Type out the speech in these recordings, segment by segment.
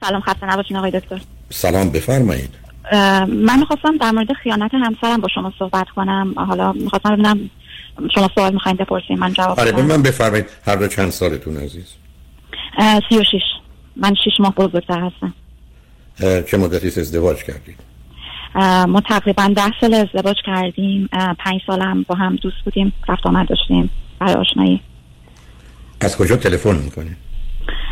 سلام خسته نباشین آقای دکتر. سلام بفرمایید. من می‌خواستم در مورد خیانت همسرم با شما صحبت کنم. حالا می‌خواستم ببینم شما سوال می‌خواین بپرسین من جواب آره به من بفرمایید هر دو چند سالتون عزیز؟ سی و شیش. من شیش ماه بزرگتر هستم. چه مدتی ازدواج کردید؟ ما تقریبا ده سال ازدواج کردیم. پنج سالم با هم دوست بودیم رفت آمد داشتیم. برای آشنایی. از کجا تلفن می‌کنید؟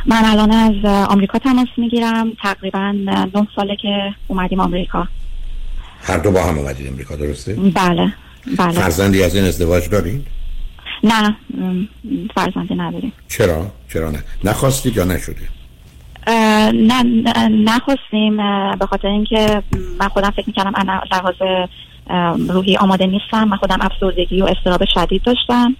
من الان از آمریکا تماس می‌گیرم تقریبا نه ساله که اومدیم آمریکا هر دو با هم اومدید امریکا درسته؟ بله بله فرزندی از این ازدواج دارید؟ نه فرزندی نداریم چرا؟ چرا نه؟ نخواستید یا نشده؟ نه نخواستیم به خاطر اینکه من خودم فکر می‌کردم لحاظ روحی آماده نیستم من خودم افسردگی و استراب شدید داشتم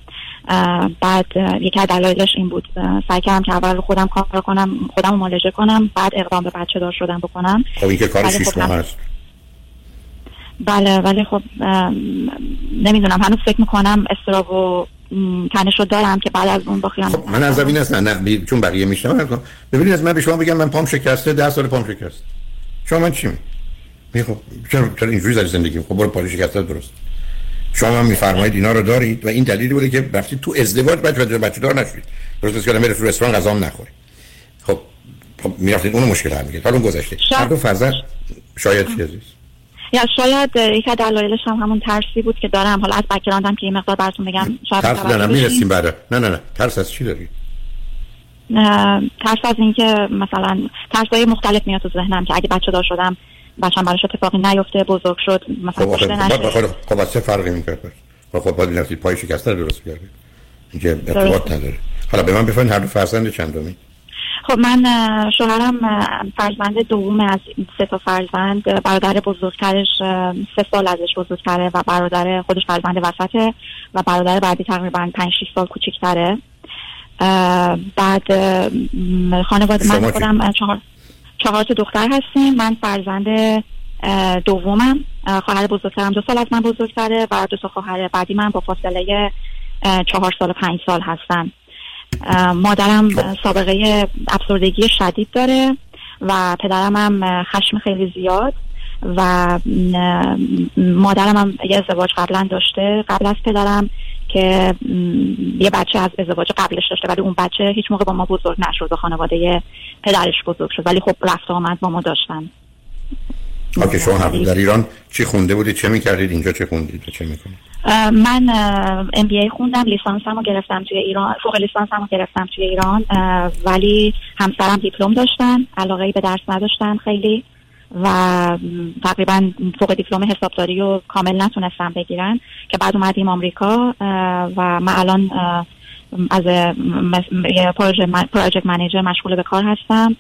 بعد یکی از دلایلش این بود. سعی کردم که اول خودم کار کنم خودم مالجه کنم بعد اقدام به بچه دار شدم بکنم. خب این که کار شیش ماه هست بله ولی خب نمی‌دونم. هنوز فکر می‌کنم استراب و تنش رو دارم که بعد از اون بخیام خب من از این است نه, نه چون بقیه میشنم ببینید از من به شما بگم من پام شکسته ده سال پام شکسته. شما من چی؟ می خب چرا اینجوری زندگی؟ خب برو پالی شکسته درست. شما هم میفرمایید اینا رو دارید و این دلیلی بوده که وقتی تو ازدواج بچه بچه دار نشید درست است که آدم تو رستوران غذا نخوره. خب خب می‌رفتید اون مشکل حل میگه حالا اون گذشته. هر دو فرزند شاید چی عزیز یا شاید از دلایلش هم همون ترسی بود که دارم. حالا از بکگراندم که یه مقدار براتون بگم شاید ترس نه می‌رسیم بعد. نه نه نه. ترس از چی داری؟ ترس از اینکه مثلا ترس های مختلف میاد تو ذهنم که اگه بچه دار شدم بچه‌م براش اتفاقی نیفته بزرگ شد مثلا خب کشته نشه. خب خب چه فرقی می‌کنه؟ خب خب باید نفسی پای شکسته درست کردید اینکه ارتباط نداره. حالا به من بفرمایید هر دو فرزند چندمی؟ خب من شوهرم فرزند دوم از سه تا فرزند. برادر بزرگترش سه سال ازش بزرگتره و برادر خودش فرزند وسطه و برادر بعدی تقریبا 5 6 سال کوچیکتره بعد خانواده من خودم چهار چهار تا دختر هستیم. من فرزند دومم. خواهر بزرگترم دو سال از من بزرگتره و دو تا خواهر بعدی من با فاصله چهار سال و پنج سال هستن. مادرم سابقه افسردگی شدید داره و پدرم هم خشم خیلی زیاد و مادرم هم یه ازدواج قبلا داشته. قبل از پدرم که یه بچه از ازدواج قبلش داشته ولی اون بچه هیچ موقع با ما بزرگ نشد و خانواده پدرش بزرگ شد. ولی خب رفت آمد با ما داشتن. آکه شما در ایران چی خونده بودید؟ چه می‌کردید؟ اینجا چه خوندید؟ و چه می‌کنید؟ من ام بی ای خوندم لیسانسم رو گرفتم توی ایران فوق لیسانسم رو گرفتم توی ایران ولی همسرم دیپلم داشتن علاقه به درس نداشتن خیلی. و تقریبا فوق دیپلم حسابداری رو کامل نتونستم بگیرن که بعد اومدیم آمریکا و من الان از پروژه منیجر مشغول به کار هستم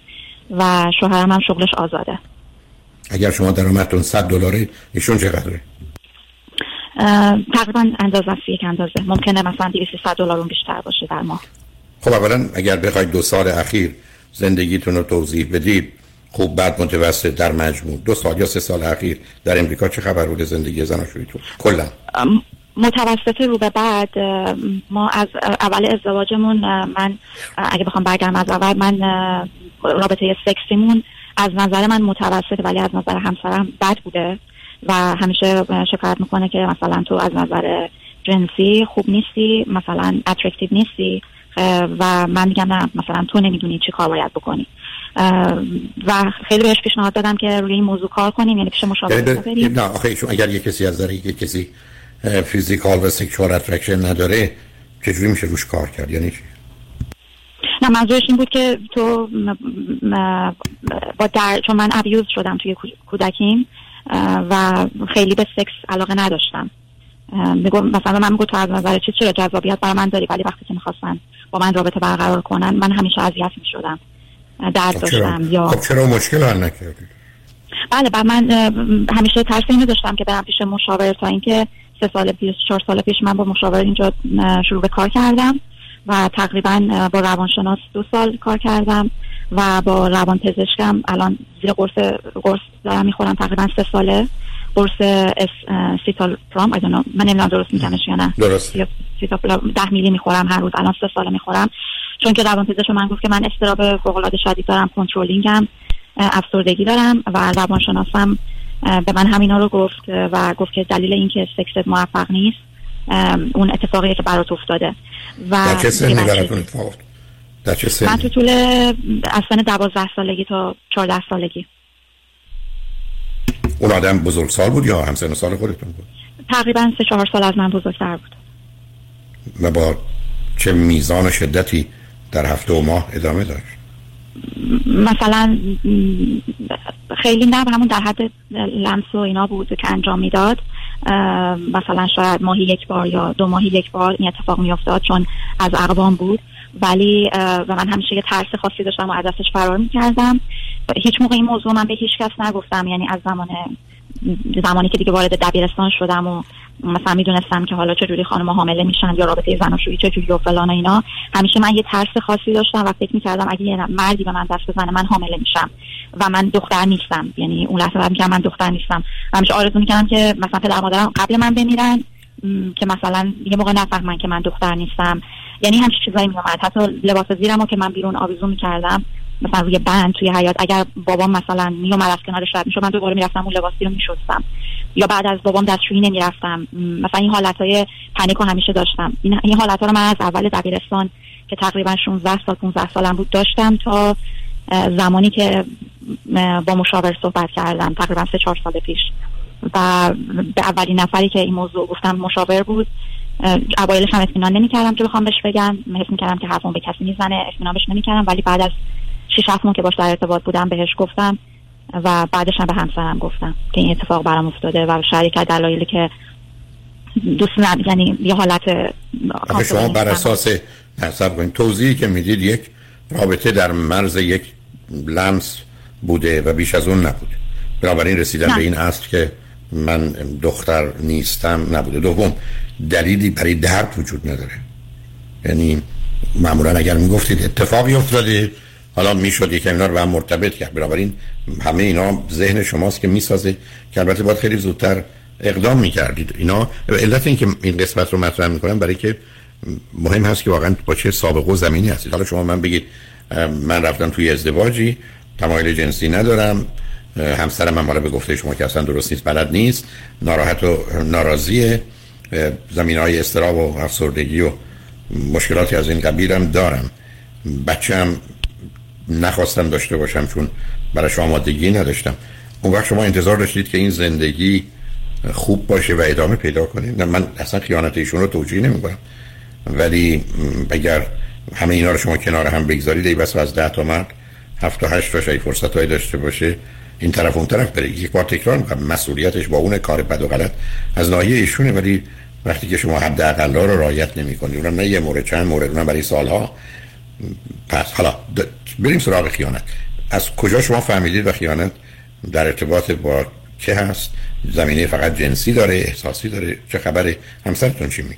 و شوهرم هم شغلش آزاده. اگر شما درآمدتون 100 دلاره ایشون چقدره؟ تقریبا اندازه است یک اندازه. ممکنه مثلا 200 دلار بیشتر باشه در ماه. خب اولا اگر بخواید دو سال اخیر زندگیتون رو توضیح بدید خوب بعد متوسط در مجموع. دو سال یا سه سال اخیر در امریکا چه خبر بود زندگی زناشوییتون کلا. متوسط رو به بد ما از اول ازدواجمون من اگه بخوام برگردم از اول من رابطه سکسیمون از نظر من متوسط ولی از نظر همسرم بد بوده و همیشه شکایت می‌کنه که مثلا تو از نظر جنسی خوب نیستی مثلا attractive نیستی و من میگم نه مثلا تو نمی‌دونی چی کار باید بکنی. و خیلی بهش پیشنهاد دادم که روی این موضوع کار کنیم یعنی پیش مشاور یعنی بریم. نه آخه اگر یه کسی از داره یک کسی physical و sexual attraction نداره چجوری میشه روش کار کرد؟ یعنی چی؟ نه منظورش این بود که تو با در چون من abuse شدم توی کودکیم و خیلی به سکس علاقه نداشتم. میگه مثلا من میگه تو از نظر چی چرا جذابیت برای من داری ولی وقتی که می‌خواستن با من رابطه برقرار کنن من همیشه اذیت می‌شدم. درد داشتم یا خب چرا مشکل حل نکردی؟ بله بر من همیشه ترس اینو داشتم که برم پیش مشاور تا اینکه سه سال پیش چهار سال پیش من با مشاور اینجا شروع به کار کردم و تقریبا با روانشناس دو سال کار کردم و با روان پزشکم الان زیر قرص قرص دارم می‌خورم تقریبا سه ساله. قرص سیتال پرام من نمی‌دونم درست میگمش یا نه. درست ده میلی می‌خورم هر روز الان سه ساله می‌خورم. چون که روان پزشک من گفت که من استراب فوق العاده شدید دارم کنترلینگم افسردگی دارم و روانشناسم به من همینا رو گفت و گفت که دلیل اینکه سکست موفق نیست اون اتفاقی که برات افتاده. و در چه سنی؟ براتون اتفاق در چه سنی؟ من تو طول از سن دوازده سالگی تا چهارده سالگی. اون آدم بزرگ سال بود یا همسن سال خودتون بود؟ تقریبا سه چهار سال از من بزرگتر بود. و با چه میزان شدتی در هفته و ماه ادامه داشت مثلا خیلی نه همون در حد لمس و اینا بود که انجام می‌داد. مثلا شاید ماهی یک بار یا دو ماهی یک بار این اتفاق میافتاد چون از اقوام بود. ولی و من همیشه یه ترس خاصی داشتم و از فرار می‌کردم. هیچ موقع این موضوع من به هیچ کس نگفتم یعنی از زمان زمانی که دیگه وارد دبیرستان شدم و مثلا می‌دونستم که حالا چجوری خانم حامله میشن یا رابطه زناشویی چجوری و فلان و اینا همیشه من یه ترس خاصی داشتم و فکر می‌کردم اگه یه مردی به من دست بزنه من حامله میشم و من دختر نیستم. یعنی اون لحظه بعد من دختر نیستم. و همیشه آرزو می‌کردم که مثلا پدر مادرم قبل من بمیرن که مثلا یه موقع نفهمن که من دختر نیستم. یعنی همچین چیزایی میومد حتی لباس زیرم که من بیرون آویزون می‌کردم مثلا روی بند توی حیات اگر بابام مثلا میومد از کنارش رد می‌شد من دوباره می‌رفتم اون لباسی رو میشستم. یا بعد از بابام دستشویی نمی‌رفتم. مثلا این حالت های پنیک همیشه داشتم. این, این حالت ها رو من از اول دبیرستان که تقریبا 16 سال 15 سالم بود داشتم تا زمانی که با مشاور صحبت کردم تقریبا سه چهار سال پیش. و به اولین نفری که این موضوع گفتم مشاور بود. اوایلش هم اطمینان نمی‌کردم که بخوام بهش بگم. حس می‌کردم که حرفم به کسی می‌زنه اطمینان بهش نمی‌کردم. ولی بعد از 6 7 ماه که باش در ارتباط بودم بهش گفتم و بعدش هم به همسرم گفتم که این اتفاق برام افتاده و شریک دلایلی که دوست ندارم یعنی یه حالت شما بر اساس حساب کنید. توضیحی که می‌دید یک رابطه در مرز یک لمس بوده و بیش از اون نبوده. بنابراین رسیدن به این است که من دختر نیستم نبوده. دوم دلیلی برای درد وجود نداره. یعنی معمولا اگر می‌گفتید اتفاقی افتاده حالا می‌شد یکم اینا رو به هم مرتبط کرد. بنابراین همه اینا ذهن شماست که می‌سازه که البته باید خیلی زودتر اقدام می‌کردید. اینا علت این که این قسمت رو مطرح می‌کنم برای که مهم هست که واقعا با چه سابقه و زمینی هستید. حالا شما من بگید من رفتم توی ازدواجی تمایل جنسی ندارم همسرم هم به گفته شما که اصلا درست نیست بلد نیست ناراحت و ناراضیه زمین های استراب و افسردگی و مشکلاتی از این قبیل دارم. بچه نخواستم داشته باشم چون براش آمادگی نداشتم. اون وقت شما انتظار داشتید که این زندگی خوب باشه و ادامه پیدا کنید. نه من اصلا خیانت ایشون رو توجیه نمی کنم ولی اگر همه اینا رو شما کنار هم بگذارید ای بس از ده تا مرد هفت تا هشت تا فرصت های داشته باشه این طرف اون طرف بره. یک بار تکرار می‌کنم مسئولیتش با اون کار بد و غلط از ناحیه ایشونه. ولی وقتی که شما حد اقل رو رعایت نمی‌کنید اونم نه یه مورد چند مورد اونم برای سالها. پس حالا بریم سراغ خیانت. از کجا شما فهمیدید و خیانت در ارتباط با که هست؟ زمینه فقط جنسی داره احساسی داره؟ چه خبره؟ همسرتون چی میگه؟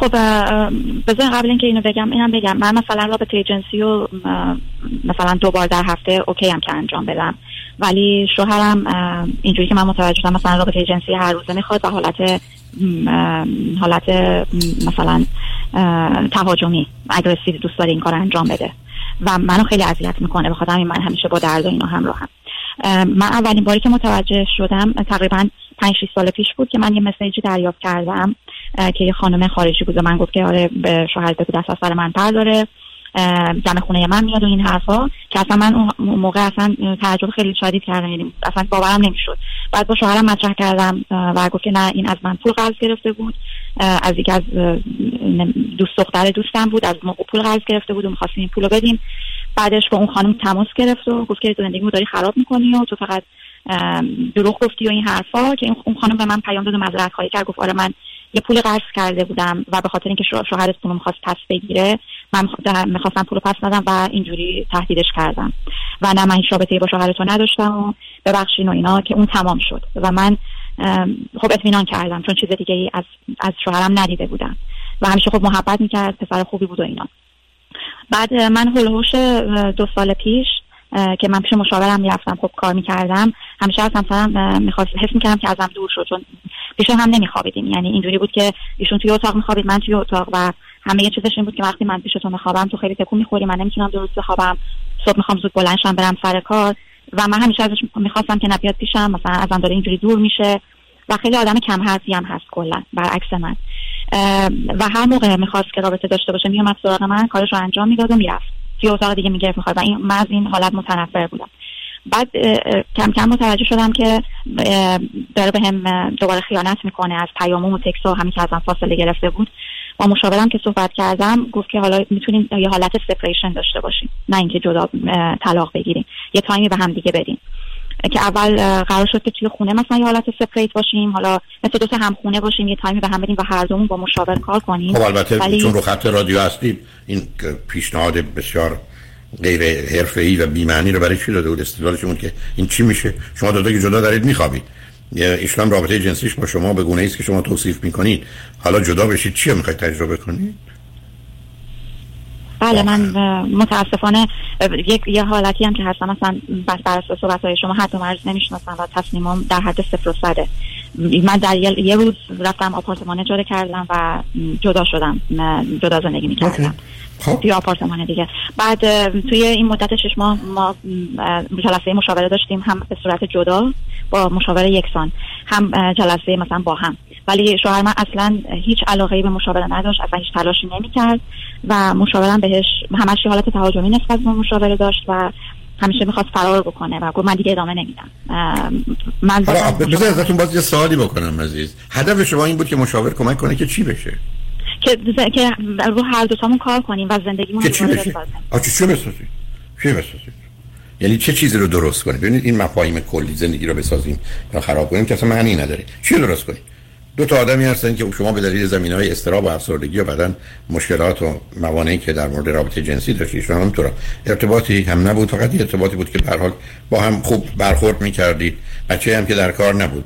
خب بذار قبل اینکه اینو بگم اینم بگم. من مثلا رابطه جنسی و مثلا دو بار در هفته okay هم که انجام بدم. ولی شوهرم اینجوری که من متوجه شدم مثلا رابطه جنسی هر روزه می‌خواد و حالت حالت مثلا تهاجمی aggressive دوست داره این کار انجام بده. و منو خیلی اذیت می‌کنه بخاطر همین من همیشه با درد و اینا همراهم. من اولین باری که متوجه شدم تقریبا 5 6 سال پیش بود که من یه مسیجی دریافت کردم که یه خانم خارجی بود و من گفت که آره به شوهر بگو دست از سر من دم خونه من میاد و این حرفا که اصلا من اون موقع اصلا تعجب خیلی شدید کردم یعنی اصلا باورم نمی‌شد. بعد با شوهرم مطرح کردم و گفت که نه این از من پول قرض گرفته بود. از یکی از دوست دختر دوستم بود از موقع پول قرض گرفته بود و می‌خواستیم این پولو بدیم. بعدش با اون خانم تماس گرفت و گفت که زندگی داری خراب می‌کنی و تو فقط دروغ گفتی و این حرفا که اون خانم به من پیام داد و معذرت خواهی کرد. گفت آره من یه پول قرض کرده بودم و به خاطر اینکه شوهرت پول می‌خواست پس بگیره من می‌خواستم پول پس ندم و اینجوری تهدیدش کردم. و نه من این رابطه با شوهر تو نداشتم و ببخشین و اینا که اون تمام شد. و من خب اطمینان کردم چون چیز دیگه ای از از شوهرم ندیده بودم. و همیشه خب محبت می‌کرد پسر خوبی بود و اینا. بعد من هلوهوش دو سال پیش که من پیش مشاورم می‌رفتم خب کار می‌کردم همیشه از همسرم می‌خواست حس می‌کردم که ازم دور شد چون پیش هم نمیخوابیدیم. یعنی اینجوری بود که ایشون توی اتاق میخوابید من توی اتاق و همه یه چیزش این بود که وقتی من پیش تو میخوابم تو خیلی تکون می‌خوری من نمی‌تونم درست بخوابم. صبح می‌خوام زود بلنشم برم سر کار. و من همیشه ازش می‌خواستم که نبیاد پیشم مثلا ازم داره اینجوری دور میشه. و خیلی آدم کم حرفی هم هست کلا برعکس من. و هر موقع می‌خواست که رابطه داشته باشه میومد سراغ من کارش رو انجام می‌داد و می‌رفت. توی اتاق دیگه می‌گرفت می‌خواد و این من از این حالت متنفر بودم. بعد کم کم متوجه شدم که داره به هم دوباره خیانت می‌کنه از پیامون و تکس و همین که ازم فاصله گرفته بود. با مشاورم که صحبت کردم گفت که حالا می‌تونیم یه حالت separation داشته باشیم نه اینکه جدا طلاق بگیریم یه تایمی به هم دیگه بدیم. که اول قرار شد که توی خونه مثلا یه حالت separate باشیم حالا مثل دو هم خونه باشیم یه تایمی به هم بدیم و هر دومون با مشاور کار کنیم. خب البته ولی... چون رو خط رادیو هستید این پیشنهاد بسیار غیر حرفه‌ای و بی‌معنی رو برای چی داده بود؟ استدلالشون که این چی میشه؟ شما دو که جدا دارید میخوابید. ایشون رابطه جنسیش با شما به گونه است که شما توصیف می‌کنید. حالا جدا بشید چی می‌خواید تجربه کنید؟ بله من متاسفانه یک یه حالتی هم که هستم مثلا بر اساس صحبت های شما حتی مرز نمی‌شناسم و تصمیمم در حد صفر و صده. من در یه روز رفتم آپارتمان اجاره کردم و جدا شدم جدا زندگی می‌کردم. خب. توی آپارتمان دیگه. بعد توی این مدت شش ماه ما جلسه مشاوره داشتیم هم به صورت جدا با مشاوره یکسان هم جلسه مثلا با هم. ولی شوهر من اصلا هیچ علاقه به مشاوره نداشت اصلا هیچ تلاشی نمی‌کرد و مشاورم بهش همش حالت تهاجمی نسبت به مشاوره داشت و همیشه می‌خواست فرار بکنه و گفت من دیگه ادامه نمیدم. من بذار ازتون باز یه سوالی بکنم عزیز. هدف شما این بود که مشاور کمک کنه که چی بشه؟ که که رو هر دو تامون کار کنیم و زندگیمون رو چی بشه؟ چی چی بسازید چی بسازید یعنی چه چیزی رو درست کنیم؟ ببینید این مفاهیم کلی زندگی رو بسازیم یا خراب کنیم که اصلا معنی نداره. چی درست کنیم؟ دو تا آدمی هستن که شما به دلیل زمین های استراب و افسردگی و بعدن مشکلات و موانعی که در مورد رابطه جنسی داشتید شما هم تو ارتباطی هم نبود فقط ارتباطی بود که به حال با هم خوب برخورد می‌کردید بچه هم که در کار نبود.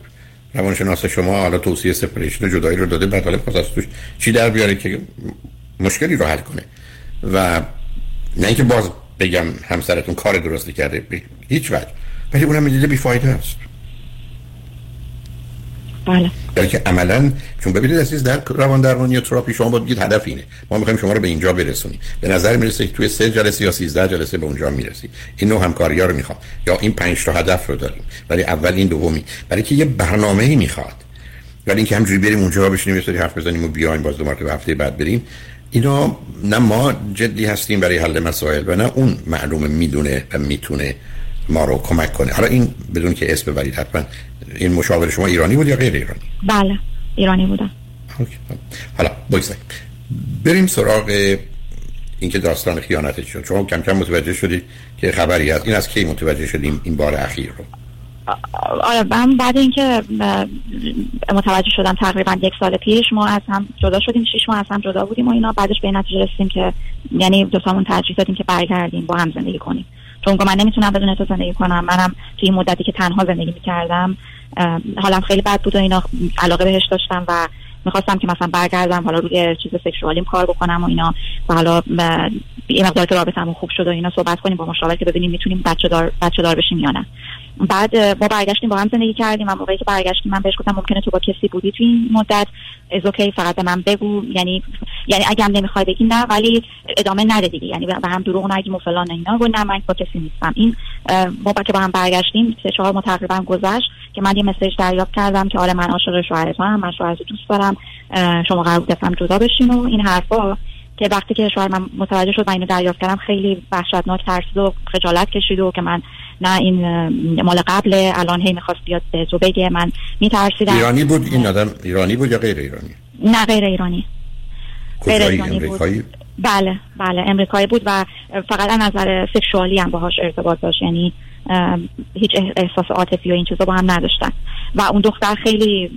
روانشناس شما حالا توصیه سپریشن جدایی رو داده بعد حالا پس توش چی در بیاره که مشکلی رو حل کنه؟ و نه اینکه باز بگم همسرتون کار درستی کرده هیچ وجه. ولی اونم می‌دیده بیفایده است. بله. که عملا چون ببینید عزیز در روان درمانی و تراپی شما باید هدف اینه. ما می‌خوایم شما رو به اینجا برسونیم. به نظر می‌رسه که توی سه جلسه یا 13 جلسه به اونجا می‌رسی. این نوع همکاری ها رو می‌خوام. یا این پنج تا هدف رو داریم. ولی اول این دومی. برای که یه برنامه ای می‌خواد. ولی اینکه همجوری بریم اونجا بشینیم یه سری حرف بزنیم و بیایم باز دو مرتبه هفته بعد بریم. اینا نه ما جدی هستیم برای حل مسائل و نه اون معلومه می‌دونه و می‌تونه ما رو کمک کنه. حالا این بدون که اسم ببرید حتما این مشاور شما ایرانی بود یا غیر ایرانی؟ بله ایرانی بودم. حالا بایستید بریم سراغ اینکه داستان خیانت شد شما کم کم متوجه شدید که خبری هست. این از کی متوجه شدیم این بار اخیر رو؟ آره من بعد اینکه متوجه شدم تقریبا یک سال پیش ما از هم جدا شدیم شش ماه از هم جدا بودیم و اینا. بعدش به نتیجه رسیدیم که یعنی دو تامون ترجیح دادیم که برگردیم با هم زندگی کنیم. چون من نمی‌تونم بدون تو زندگی کنم. منم توی این مدتی که تنها زندگی می‌کردم حالم خیلی بد بود و اینا علاقه بهش داشتم و می‌خواستم که مثلا برگردم حالا روی چیز سکشوالیم کار بکنم و اینا. و حالا یه مقدار که رابطمون خوب شد و اینا صحبت کنیم با مشاور که ببینیم می‌تونیم بچه دار بچه دار بشیم یا نه. بعد ما برگشتیم با هم زندگی کردیم و موقعی که برگشتیم من بهش گفتم ممکنه تو با کسی بودی تو این مدت؟ از اوکی فقط به من بگو. یعنی یعنی اگه هم نمی‌خوای بگی نه ولی ادامه نده دیگه. یعنی به هم دروغ نگیم و فلان اینا. گفت نه من با کسی نیستم. این ما با که با هم برگشتیم سه چهار ماه تقریبا گذشت که من یه مسیج دریافت کردم که آره من عاشق شوهرتم من شوهرتو دوست دارم شما قرار بود جدا بشین و این حرفا. که وقتی که شوهر من متوجه شد من اینو دریافت کردم خیلی وحشتناک ترسید و خجالت کشید و که من نه این مال قبل الان هی می‌خواست بیاد به تو بگه من میترسیدم. ایرانی بود؟ این آدم ایرانی بود یا غیر ایرانی؟ نه غیر ایرانی. غیر ایرانی امریکایی؟ بود. بله بله امریکایی بود و فقط از نظر سکشوالی هم باهاش ارتباط داشت. یعنی هیچ احساس عاطفی و این چیزا با هم نداشتن. و اون دختر خیلی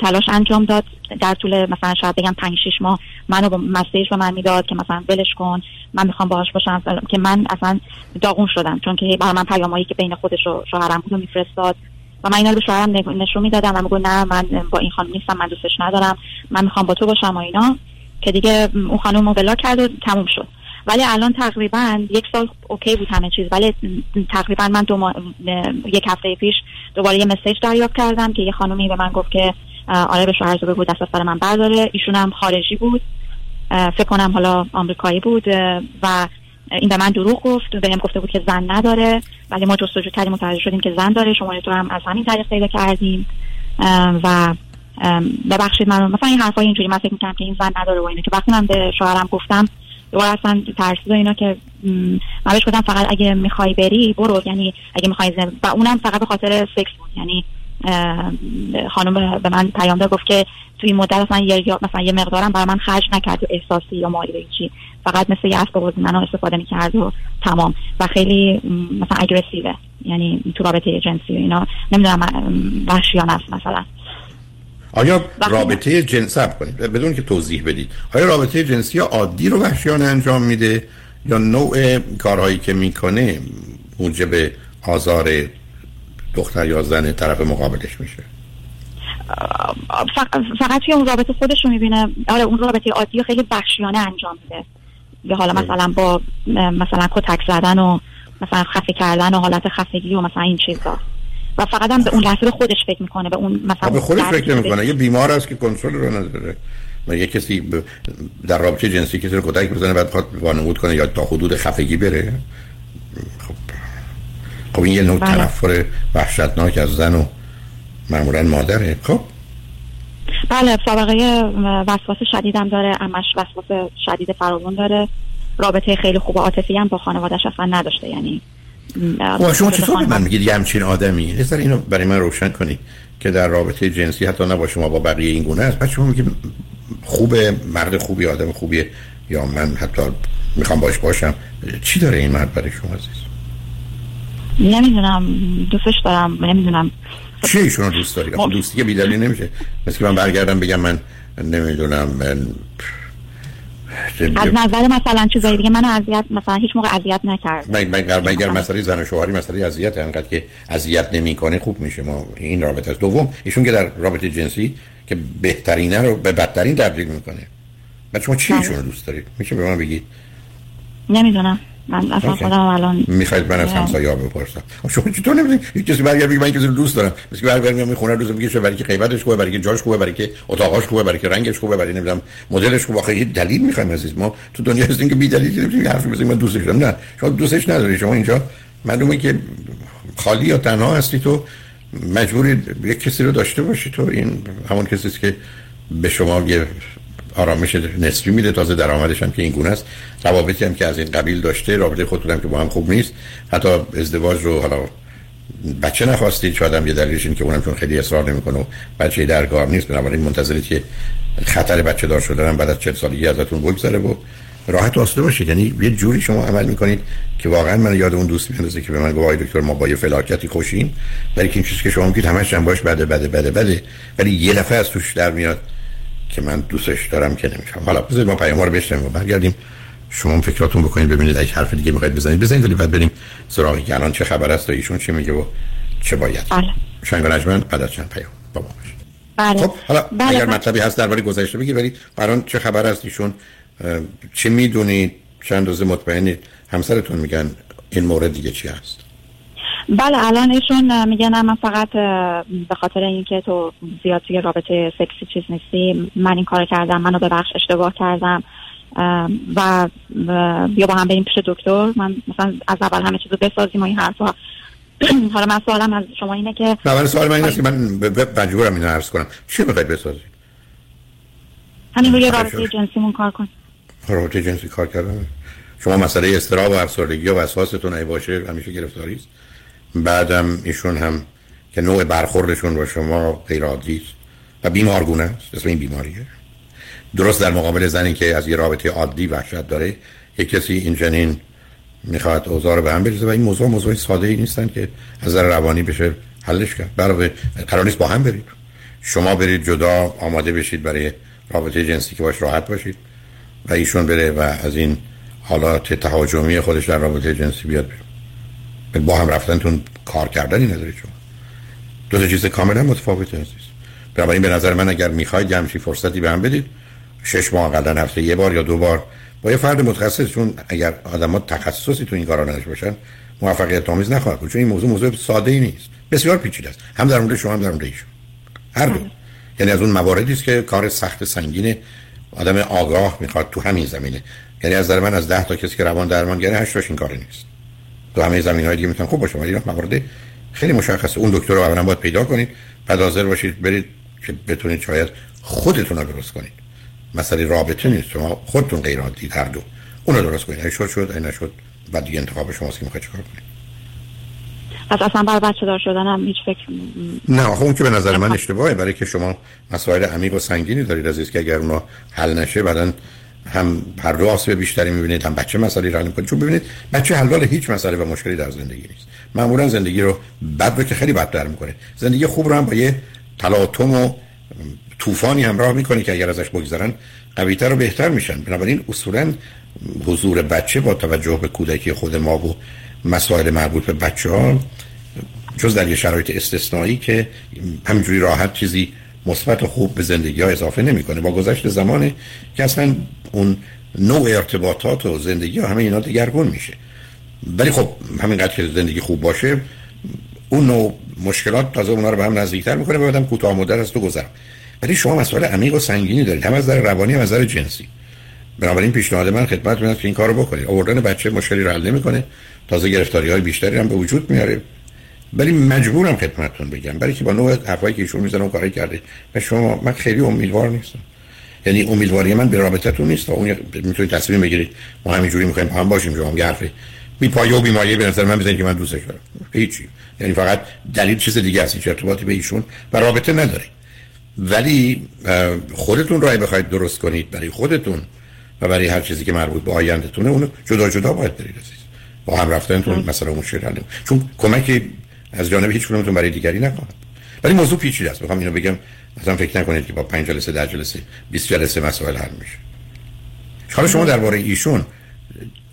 تلاش انجام داد. در طول مثلا شاید بگم پنج شیش ماه منو با مسیج به من می‌داد که مثلا ولش کن من می‌خوام باهاش باشم که من اصلا داغون شدم. چون که برای من پیامایی که بین خودش و شوهرم بود میفرستاد. و من اینا رو به شوهرم نشون می‌دادم و میگو نه من با این خانم نیستم من دوستش ندارم. من می‌خوام با تو باشم و اینا. که دیگه اون خانم رو کرد و تموم شد. ولی الان تقریبا یک سال اوکی بود همه چیز ولی تقریبا من دو یک هفته پیش دوباره یه مسیج دریافت کردم که یه خانومی به من گفت که آره به شوهر بگو دست از سر من برداره. ایشون هم خارجی بود. فکر کنم حالا آمریکایی بود و این به من دروغ گفت به هم گفته بود که زن نداره. ولی ما جستجو کردیم متوجه شدیم که زن داره. شما تو هم از همین طریق پیدا کردیم و ببخشید من مثلا این حرفای اینجوری من فکر می‌کنم که این زن نداره و اینه که وقتی من به شوهرم گفتم دوباره اصلا ترسید و اینا که من بهش گفتم فقط اگه می‌خوای بری برو یعنی اگه می‌خوای و اونم فقط به خاطر سکس بود یعنی خانم به من پیام داد گفت که توی این مدت مثلا یه مثلا یه مقدارم برای من خرج نکرد و احساسی یا مالی چی فقط مثل یه اسب منو استفاده می‌کرد و تمام. و خیلی مثلا اگریسیوه یعنی تو رابطه جنسی و اینا. نمی‌دونم وحشیانه است مثلا. آیا رابطه جنسی کنید. بدون که توضیح بدید. آیا رابطه جنسی عادی رو وحشیانه انجام میده یا نوع کارهایی که می‌کنه موجب آزار دختر یا زن طرف مقابلش میشه؟ فقط توی اون رابطه خودش رو می‌بینه. آره اون رابطه عادی خیلی بخشیانه انجام میده. یا حالا مثلا با مثلا کتک زدن و مثلا خفه کردن و حالت خفگی و مثلا این چیزا. و فقط هم به اون لحظه خودش فکر می‌کنه به اون مثلا به خودش فکر نمی‌کنه. یه بیمار است که کنترل رو نداره. و یه کسی در رابطه جنسی کسی رو کتک بزنه بعد خواهد وانمود کنه یا تا حدود خفگی بره. خب خب این یه نوع بله. تنفر وحشتناک از زن و معمولا مادره. خب. بله سابقه وسواس شدیدم داره. امش وسواس شدید فراوان داره. رابطه خیلی خوب عاطفی هم با خانوادش اصلا نداشته. یعنی خب شما چطور من میگید یه همچین آدمی؟ نظر اینو برای من روشن کنید که در رابطه جنسی حتی نه با شما با بقیه این گونه است. بعد شما میگید خوبه مرد خوبی آدم خوبیه یا من حتی می‌خوام باش باشم. چی داره این مرد برای شما عزیز؟ نمی‌دونم دوستش دارم نمی‌دونم. چی ایشون دوست داری؟ خب. دوستی که بیدلی نمیشه. مثل که من برگردم بگم من نمی‌دونم من از نظر مثلا چیزایی دیگه منو اذیت مثلا هیچ موقع اذیت نکرد. من اگر مسئله زن و شوهری مسئله اذیت انقدر که اذیت نمی‌کنه خوب میشه. ما این رابطه است. دوم ایشون که در رابطه جنسی که بهترینه رو به بدترین تبدیل می‌کنه. بعد شما چی بله. ایشون دوست دارید؟ میشه به من بگید؟ نمی‌دونم. من اصلا خودم الان می‌خواید من از همسایه بپرسم. خب شما چطور نمی‌دونید یک کسی برگرد بگه من کسی رو دوست دارم. مثل که برگرد میام خونه روز میگه برای که قیمتش خوبه برای که جاش خوبه برای که اتاقاش خوبه برای که رنگش خوبه برای نمی‌دونم مدلش خوبه. آخه دلیل می‌خوایم عزیز. ما تو دنیا هستیم که بی دلیل نمی‌تونیم حرف بزنیم. من دوستش دارم. نه. شما دوستش نداری. شما اینجا معلومه که خالی یا تنها هستی تو. مجبوری یک کسی رو داشته باشی تو. این همون کسی که به شما یه آرامش نسبی میده. تازه درآمدش هم که این گونه است. روابطی هم که از این قبیل داشته رابطه خودتون که با هم خوب نیست. حتی ازدواج رو حالا بچه نخواستید شاید هم یه دلیلش این که اونم چون خیلی اصرار نمی‌کنه و بچه درگاه نیست. بنابراین منتظرید که خطر بچه دار شدن بعد از 40 سالگی ازتون بگذره و راحت واسطه باشید یعنی یه جوری شما عمل می‌کنید که واقعا من یاد اون دوست میندازه که به من گفت دکتر ما با یه فلاکتی خوشیم. ولی این چیزی که شما میگید همش هم باش بده بده بده بده. ولی یه دفعه از توش در میاد که من دوستش دارم که نمیشم حالا بذارید ما پیام رو بشنویم و برگردیم. شما فکراتون بکنید ببینید اگه حرف دیگه می‌خواید بزنید بزنید ولی بعد بریم سراغی که الان چه خبر است و ایشون چی میگه و چه باید. بله. شنگ نجمن بعد از چند پیام بابا بله. خب حالا بله. اگر مطلبی هست درباره گذشته بگید ولی الان چه خبر است ایشون؟ چه می‌دونید؟ چند روز مطمئنید؟ همسرتون میگن این مورد دیگه چی هست؟ بله الان ایشون میگن من فقط به خاطر اینکه تو زیاد توی رابطه سکسی چیز نیستی من این کار کردم منو ببخش اشتباه کردم و بیا با هم بریم پیش دکتر من مثلا از اول همه چیزو بسازیم و این حرفا. حالا من سوالم از شما اینه که نه سوال من اینه که من مجبورم اینو عرض کنم. چی می‌خواید بسازید همین روی رابطه جنسیمون کار کن. رابطه جنسی کار کردن. شما مسئله استراب و افسردگی و وسواستون ای باشه همیشه گرفتاری است. بعدم ایشون هم که نوع برخوردشون با شما غیر است. و بیمارگونه است اسم این بیماریه. درست در مقابل زنی که از یه رابطه عادی وحشت داره یک کسی این جنین می‌خواد اوضاع رو به هم بریزه و این موضوع موضوع ساده ای نیستن که از نظر روانی بشه حلش کرد. برای قرار نیست با هم برید. شما برید جدا آماده بشید برای رابطه جنسی که باش راحت باشید. و ایشون بره و از این حالات تهاجمی خودش در رابطه جنسی بیاد با هم رفتنتون کار کردنی نداره شما. دو تا چیز کاملا متفاوته عزیز بنابراین به نظر من اگر می‌خواید همچین فرصتی به هم بدید شش ماه قبلا هفته یه بار یا دو بار با یه فرد متخصص چون اگر آدما تخصصی تو این کارا نداشته باشن موفقیت آمیز نخواهد بود. چون این موضوع موضوع ساده ای نیست. بسیار پیچیده است. هم در مورد شما هم در مورد ایشون. هر دو. یعنی از اون مواردی است که کار سخت سنگین آدم آگاه می‌خواد تو همین زمینه. یعنی از نظر من از 10 تا کسی که روان درمانگره 8 تاش این کاری نیست. تو همه زمین های دیگه می‌تونن خوب باشه ولی موارد خیلی مشخصه. اون دکتر رو اولا باید پیدا کنید. بعد حاضر باشید برید که بتونید شاید خودتون رو درست کنید. مسئله رابطه نیست. شما خودتون غیر عادی هر دو. اون رو درست کنید. شد شد. اگه نشد بعد دیگه انتخاب شماست که می‌خواید چیکار کنید. پس اصلا برای بچه دار شدن هم هیچ فکر نه آخه اون که به نظر من اشتباهه. برای که شما مسائل عمیق و سنگینی دارید عزیز که اگر اونا حل نشه بعدن هم دو آسیب بیشتری می‌بینید هم بچه مسئله رو حل چون ببینید بچه حل هیچ مسئله و مشکلی در زندگی نیست. معمولا زندگی رو بد رو که خیلی بدتر می‌کنه. زندگی خوب رو هم با یه تلاطم و طوفانی همراه می‌کنه که اگر ازش بگذرن قویتر و بهتر میشن. بنابراین اصولا حضور بچه با توجه به کودکی خود ما و مسائل مربوط به بچه ها جز در یه شرایط استثنایی که همینجوری راحت چیزی مثبت و خوب به زندگی ها اضافه نمی‌کنه. با گذشت زمانه که اصلا اون نوع ارتباطات و زندگی ها همه اینا دگرگون میشه. ولی خب همینقدر که زندگی خوب باشه اون نوع مشکلات تازه اونا رو به هم نزدیکتر می‌کنه و بعدم کوتاه مدت از تو گذرم. ولی شما مسائل عمیق و سنگینی دارید. هم از نظر روانی هم از نظر جنسی. بنابراین پیشنهاد من خدمتتون است که این کارو بکنید. آوردن بچه مشکلی رو حل نمی‌کنه. تازه گرفتاری های بیشتری هم به وجود میاره. ولی مجبورم خدمتتون بگم برای که با نوع حرفایی که ایشون می‌زنه و کاری کرده و شما من خیلی امیدوار نیستم. یعنی امیدواری من به رابطتون نیست اون می‌تونید تصمیم بگیرید ما همینجوری می‌خوایم هم باشیم شما یه حرفی بی پایه و بی مایه به نظر من بزنید که من دوستش دارم. هیچی. یعنی فقط دلیل چیز دیگه است. هیچ ارتباطی به ایشون و رابطه نداره ولی خودتون راه بخواید درست کنید برای خودتون و برای هر چیزی که مربوط به آیندهتونه اونو جدا جدا باید برید با هم رفتنتون مثلا مشکل حل چون کمکی از جانب هیچ کدومتون برای دیگری نخواهد. ولی موضوع پیچیده است. می‌خوام اینو بگم. مثلا فکر نکنید که با 5 جلسه 10 جلسه 20 جلسه مسائل حل میشه. حالا شما درباره ایشون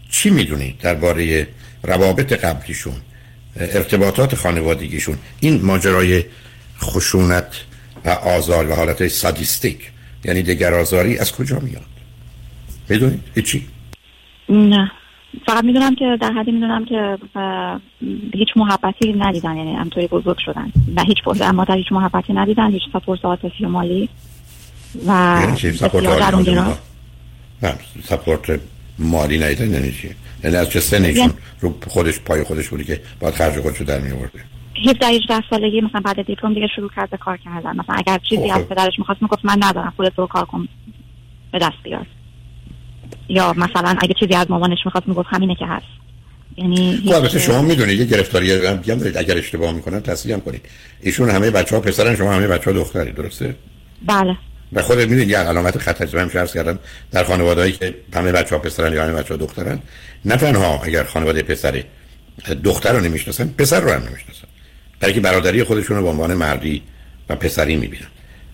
چی می‌دونید؟ درباره روابط قبلیشون ارتباطات خانوادگیشون این ماجرای خشونت و آزار و حالت سادیستیک یعنی دگر آزاری از کجا میاد؟ می‌دونید؟ هیچی؟ نه. فقط می‌دونم که در حدی می‌دونم که هیچ محبتی ندیدن یعنی همطوری بزرگ شدن. و هیچ بزرگ اما در هیچ محبتی ندیدن هیچ سپورت عاطفی و مالی و یعنی سپورت عاطفی نه. سپورت مالی ندیدن یعنی چی؟ یعنی از چه سنشون یعنی رو خودش پای خودش بودی که باید خرج خودشو در میورده 17 18 سالگی مثلا بعد دیپلم دیگه شروع کرد به کار کردن. مثلا اگر چیزی از پدرش می‌خواست می‌گفت من ندارم خودت رو کار کن. به دست بیار. یا مثلا اگه چیزی از مامانش می‌خواست می‌گفت همینه که هست. یعنی خب البته شما می‌دونید یه گرفتاری هم دارید. اگر اشتباه می‌کنن تصحیح هم کنید. ایشون همه بچه ها پسرن شما همه بچه ها دختری درسته؟ بله. و خودت می‌دونید یه علامت خطر من عرض کردم. در خانوادهایی که همه بچه ها پسرن یا همه بچه ها دخترن نه تنها اگر خانواده پسری دختر رو نمی‌شناسن پسر رو هم نمی‌شناسن. برای که برادری خودشون رو به عنوان مردی و پسری می‌بینن.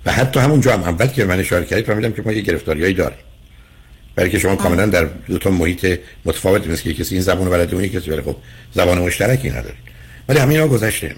و حتی همونجا هم اول که من اشاره کردید فهمیدم که ما یه گرفتاریایی داریم. برای که شما کاملا در دو تا محیط متفاوت مثل که کسی این زبان بلده اون کسی ولی خب زبان مشترکی ندارید ولی همین ها گذشته.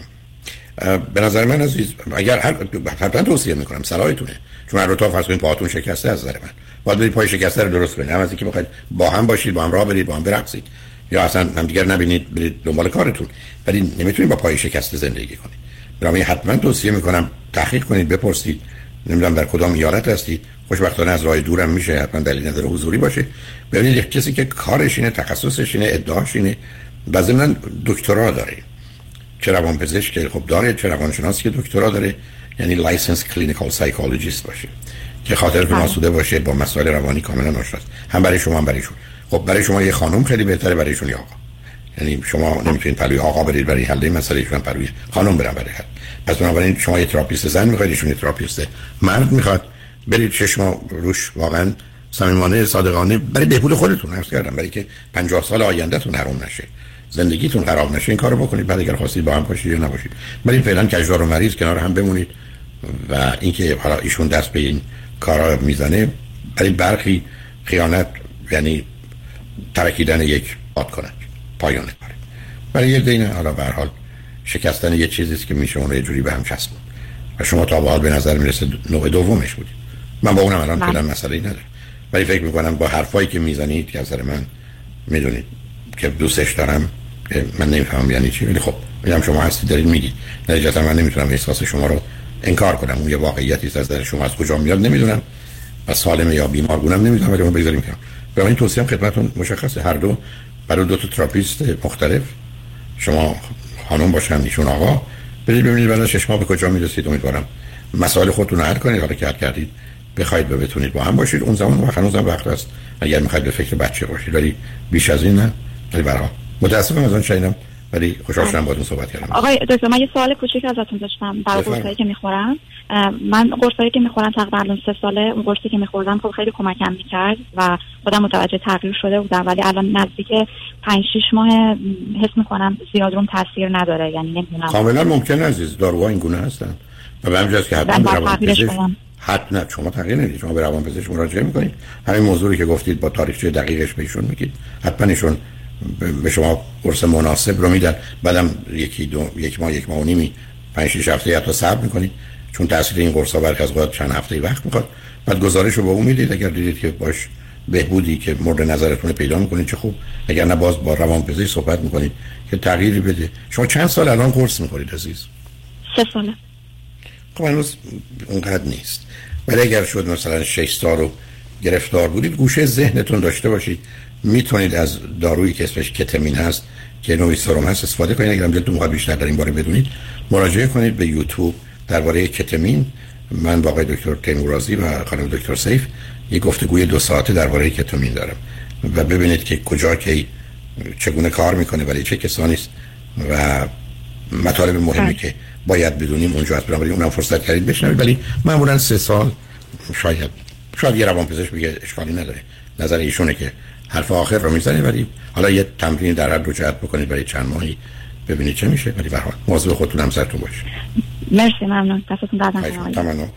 به نظر من عزیز اگر هر حتما توصیه می‌کنم صلاحتونه چون هر تا فرض کنید پاهاتون شکسته از نظر من. باید برید پای شکسته رو درست کنید. هم از اینکه بخواید با هم باشید با هم راه برید با هم برقصید. یا اصلا هم دیگر نبینید برید دنبال کارتون. ولی نمی‌تونید با پای شکسته زندگی کنید. برای حتما توصیه می‌کنم تحقیق کنید بپرسید. نمی‌دونم در کدام ایالت هستید. خوشبختانه از راه دورم میشه حتما دلیل نداره حضوری باشه. ببینید یک کسی که کارش اینه تخصصش اینه ادعاش اینه و ضمن دکترا داره. چه روان پزشک خب داره چه روانشناس که دکترا داره یعنی لایسنس کلینیکال سایکولوژیست باشه که خاطر به ناسوده باشه با مسائل روانی کاملا آشناست هم برای شما هم برایشون خب برای شما یه خانم خیلی بهتره برایشون یه آقا؟ یعنی شما نمی‌تونید پلوی آقا برید برای حل مسئله ایشون پلوی خانم برن برای حل. پس بنابراین شما یه تراپیست زن می‌خواید ایشون یه تراپیست مرد می‌خواد. برید چشم روش واقعا صمیمانه صادقانه برای بهبود خودتون عرض کردم برای که 50 سال آیندهتون حرام نشه زندگیتون خراب نشه این کارو بکنید. بعد اگر خواستید با هم باشید یا نباشید. ولی فعلا کجدار و مریض کنار هم بمونید و اینکه حالا ایشون دست به این کارا می‌زنه برای برخی خیانت یعنی ترکیدن یک باد کنند پایان کاره. برای یه دینه حالا به حال شکستن یه چیزی که میشه اون رو یه جوری به هم چسبون. و شما تا حال به نظر می‌رسه نوع دومش بودید. من با اونم الان فعلا بله. مسئله ای نداره ولی فکر می‌کنم با حرفایی که می‌زنید که از من می‌دونید که دوستش دارم من نمی‌فهمم یعنی چی. ولی خب می‌دونم شما هستی دارید میگید. نتیجتا من نمی‌تونم احساس شما رو انکار کنم. اون یه واقعیتی از در شما از کجا میاد نمی‌دونم. و سالمه یا بیمارگونم نمی‌دونم. ولی اون بگذاریم کنم به این توصیه خدمتتون مشخصه. هر دو برای دو تا تراپیست مختلف. شما خانم باشن ایشون آقا. برید ببینید بعد ماه به کجا می‌رسید. امیدوارم مسائل خودتون رو حل کنید. حالا که حل کردید بخواید و بتونید با هم باشید. اون زمان وقت هنوزم وقت است. اگر می‌خواید به فکر بچه باشید. ولی بیش از این نه. ولی برای متاسفم از آن شنیدم. ولی خوشحال شدم باهاتون صحبت کردم. آقای دکتر من یه سوال کوچیک ازتون داشتم. برای قرصایی که می‌خورم. من قرصایی که می‌خورم تقریبا سه ساله. اون قرصی که میخوردم خب خیلی کمکم می‌کرد و خودم متوجه تغییر شده بودم. ولی الان نزدیک 5 6 ماه حس می‌کنم زیاد روم تاثیر نداره. یعنی نمی‌دونم. کاملا ممکن عزیز داروها این گونه هستن. و به همین که حتما روانپزشک حتما شما تغییر نمی‌دید شما به روانپزشک مراجعه می‌کنید. همین موضوعی که گفتید با تاریخچه دقیقش بهشون میگید. حتما ایشون به شما قرص مناسب رو میدن. بعدم یکی دو یک ماه یک ماه و نیمی پنج شش هفته حتی صبر می‌کنید. چون تاثیر این قرص ها برک از چند هفته وقت می‌خواد. بعد گزارش رو به اون می‌دید. اگر دیدید که باش بهبودی که مورد نظرتون پیدا می‌کنید چه خوب. اگر نه باز با روانپزشک صحبت می‌کنید که تغییری بده. شما چند سال الان قرص می‌خورید عزیز؟ سه ساله. خب هنوز اونقدر نیست. ولی اگر شد مثلا 6 سال رو گرفتار بودید گوشه ذهنتون داشته باشید. می‌تونید از دارویی که اسمش کتمین هست که نوعی سرم هست استفاده کنید. اگر دلتون می‌خواد بیشتر در این باره بدونید. مراجعه کنید به یوتیوب درباره کتمین من با آقای دکتر تیمورازی و خانم دکتر سیف یه گفتگوی دو ساعته درباره کتمین دارم. و ببینید که کجا که چگونه کار می‌کنه ولی چه کسانی است و مطالب مهمی بله. که باید بدونیم اونجا هست بنابراین اونم فرصت کردید بشنوید ولی معمولا سه سال شاید شاید یه روان پزشک بگه اشکالی نداره. نظر ایشونه که حرف آخر رو می‌زنید ولی حالا یه تمرین در هر دو جهت بکنید برای چند ماهی ببینید چه میشه. ولی به هر حال مواظب خودتون هم سرتون باشید مرسی ممنون. دستتون درد نکنه.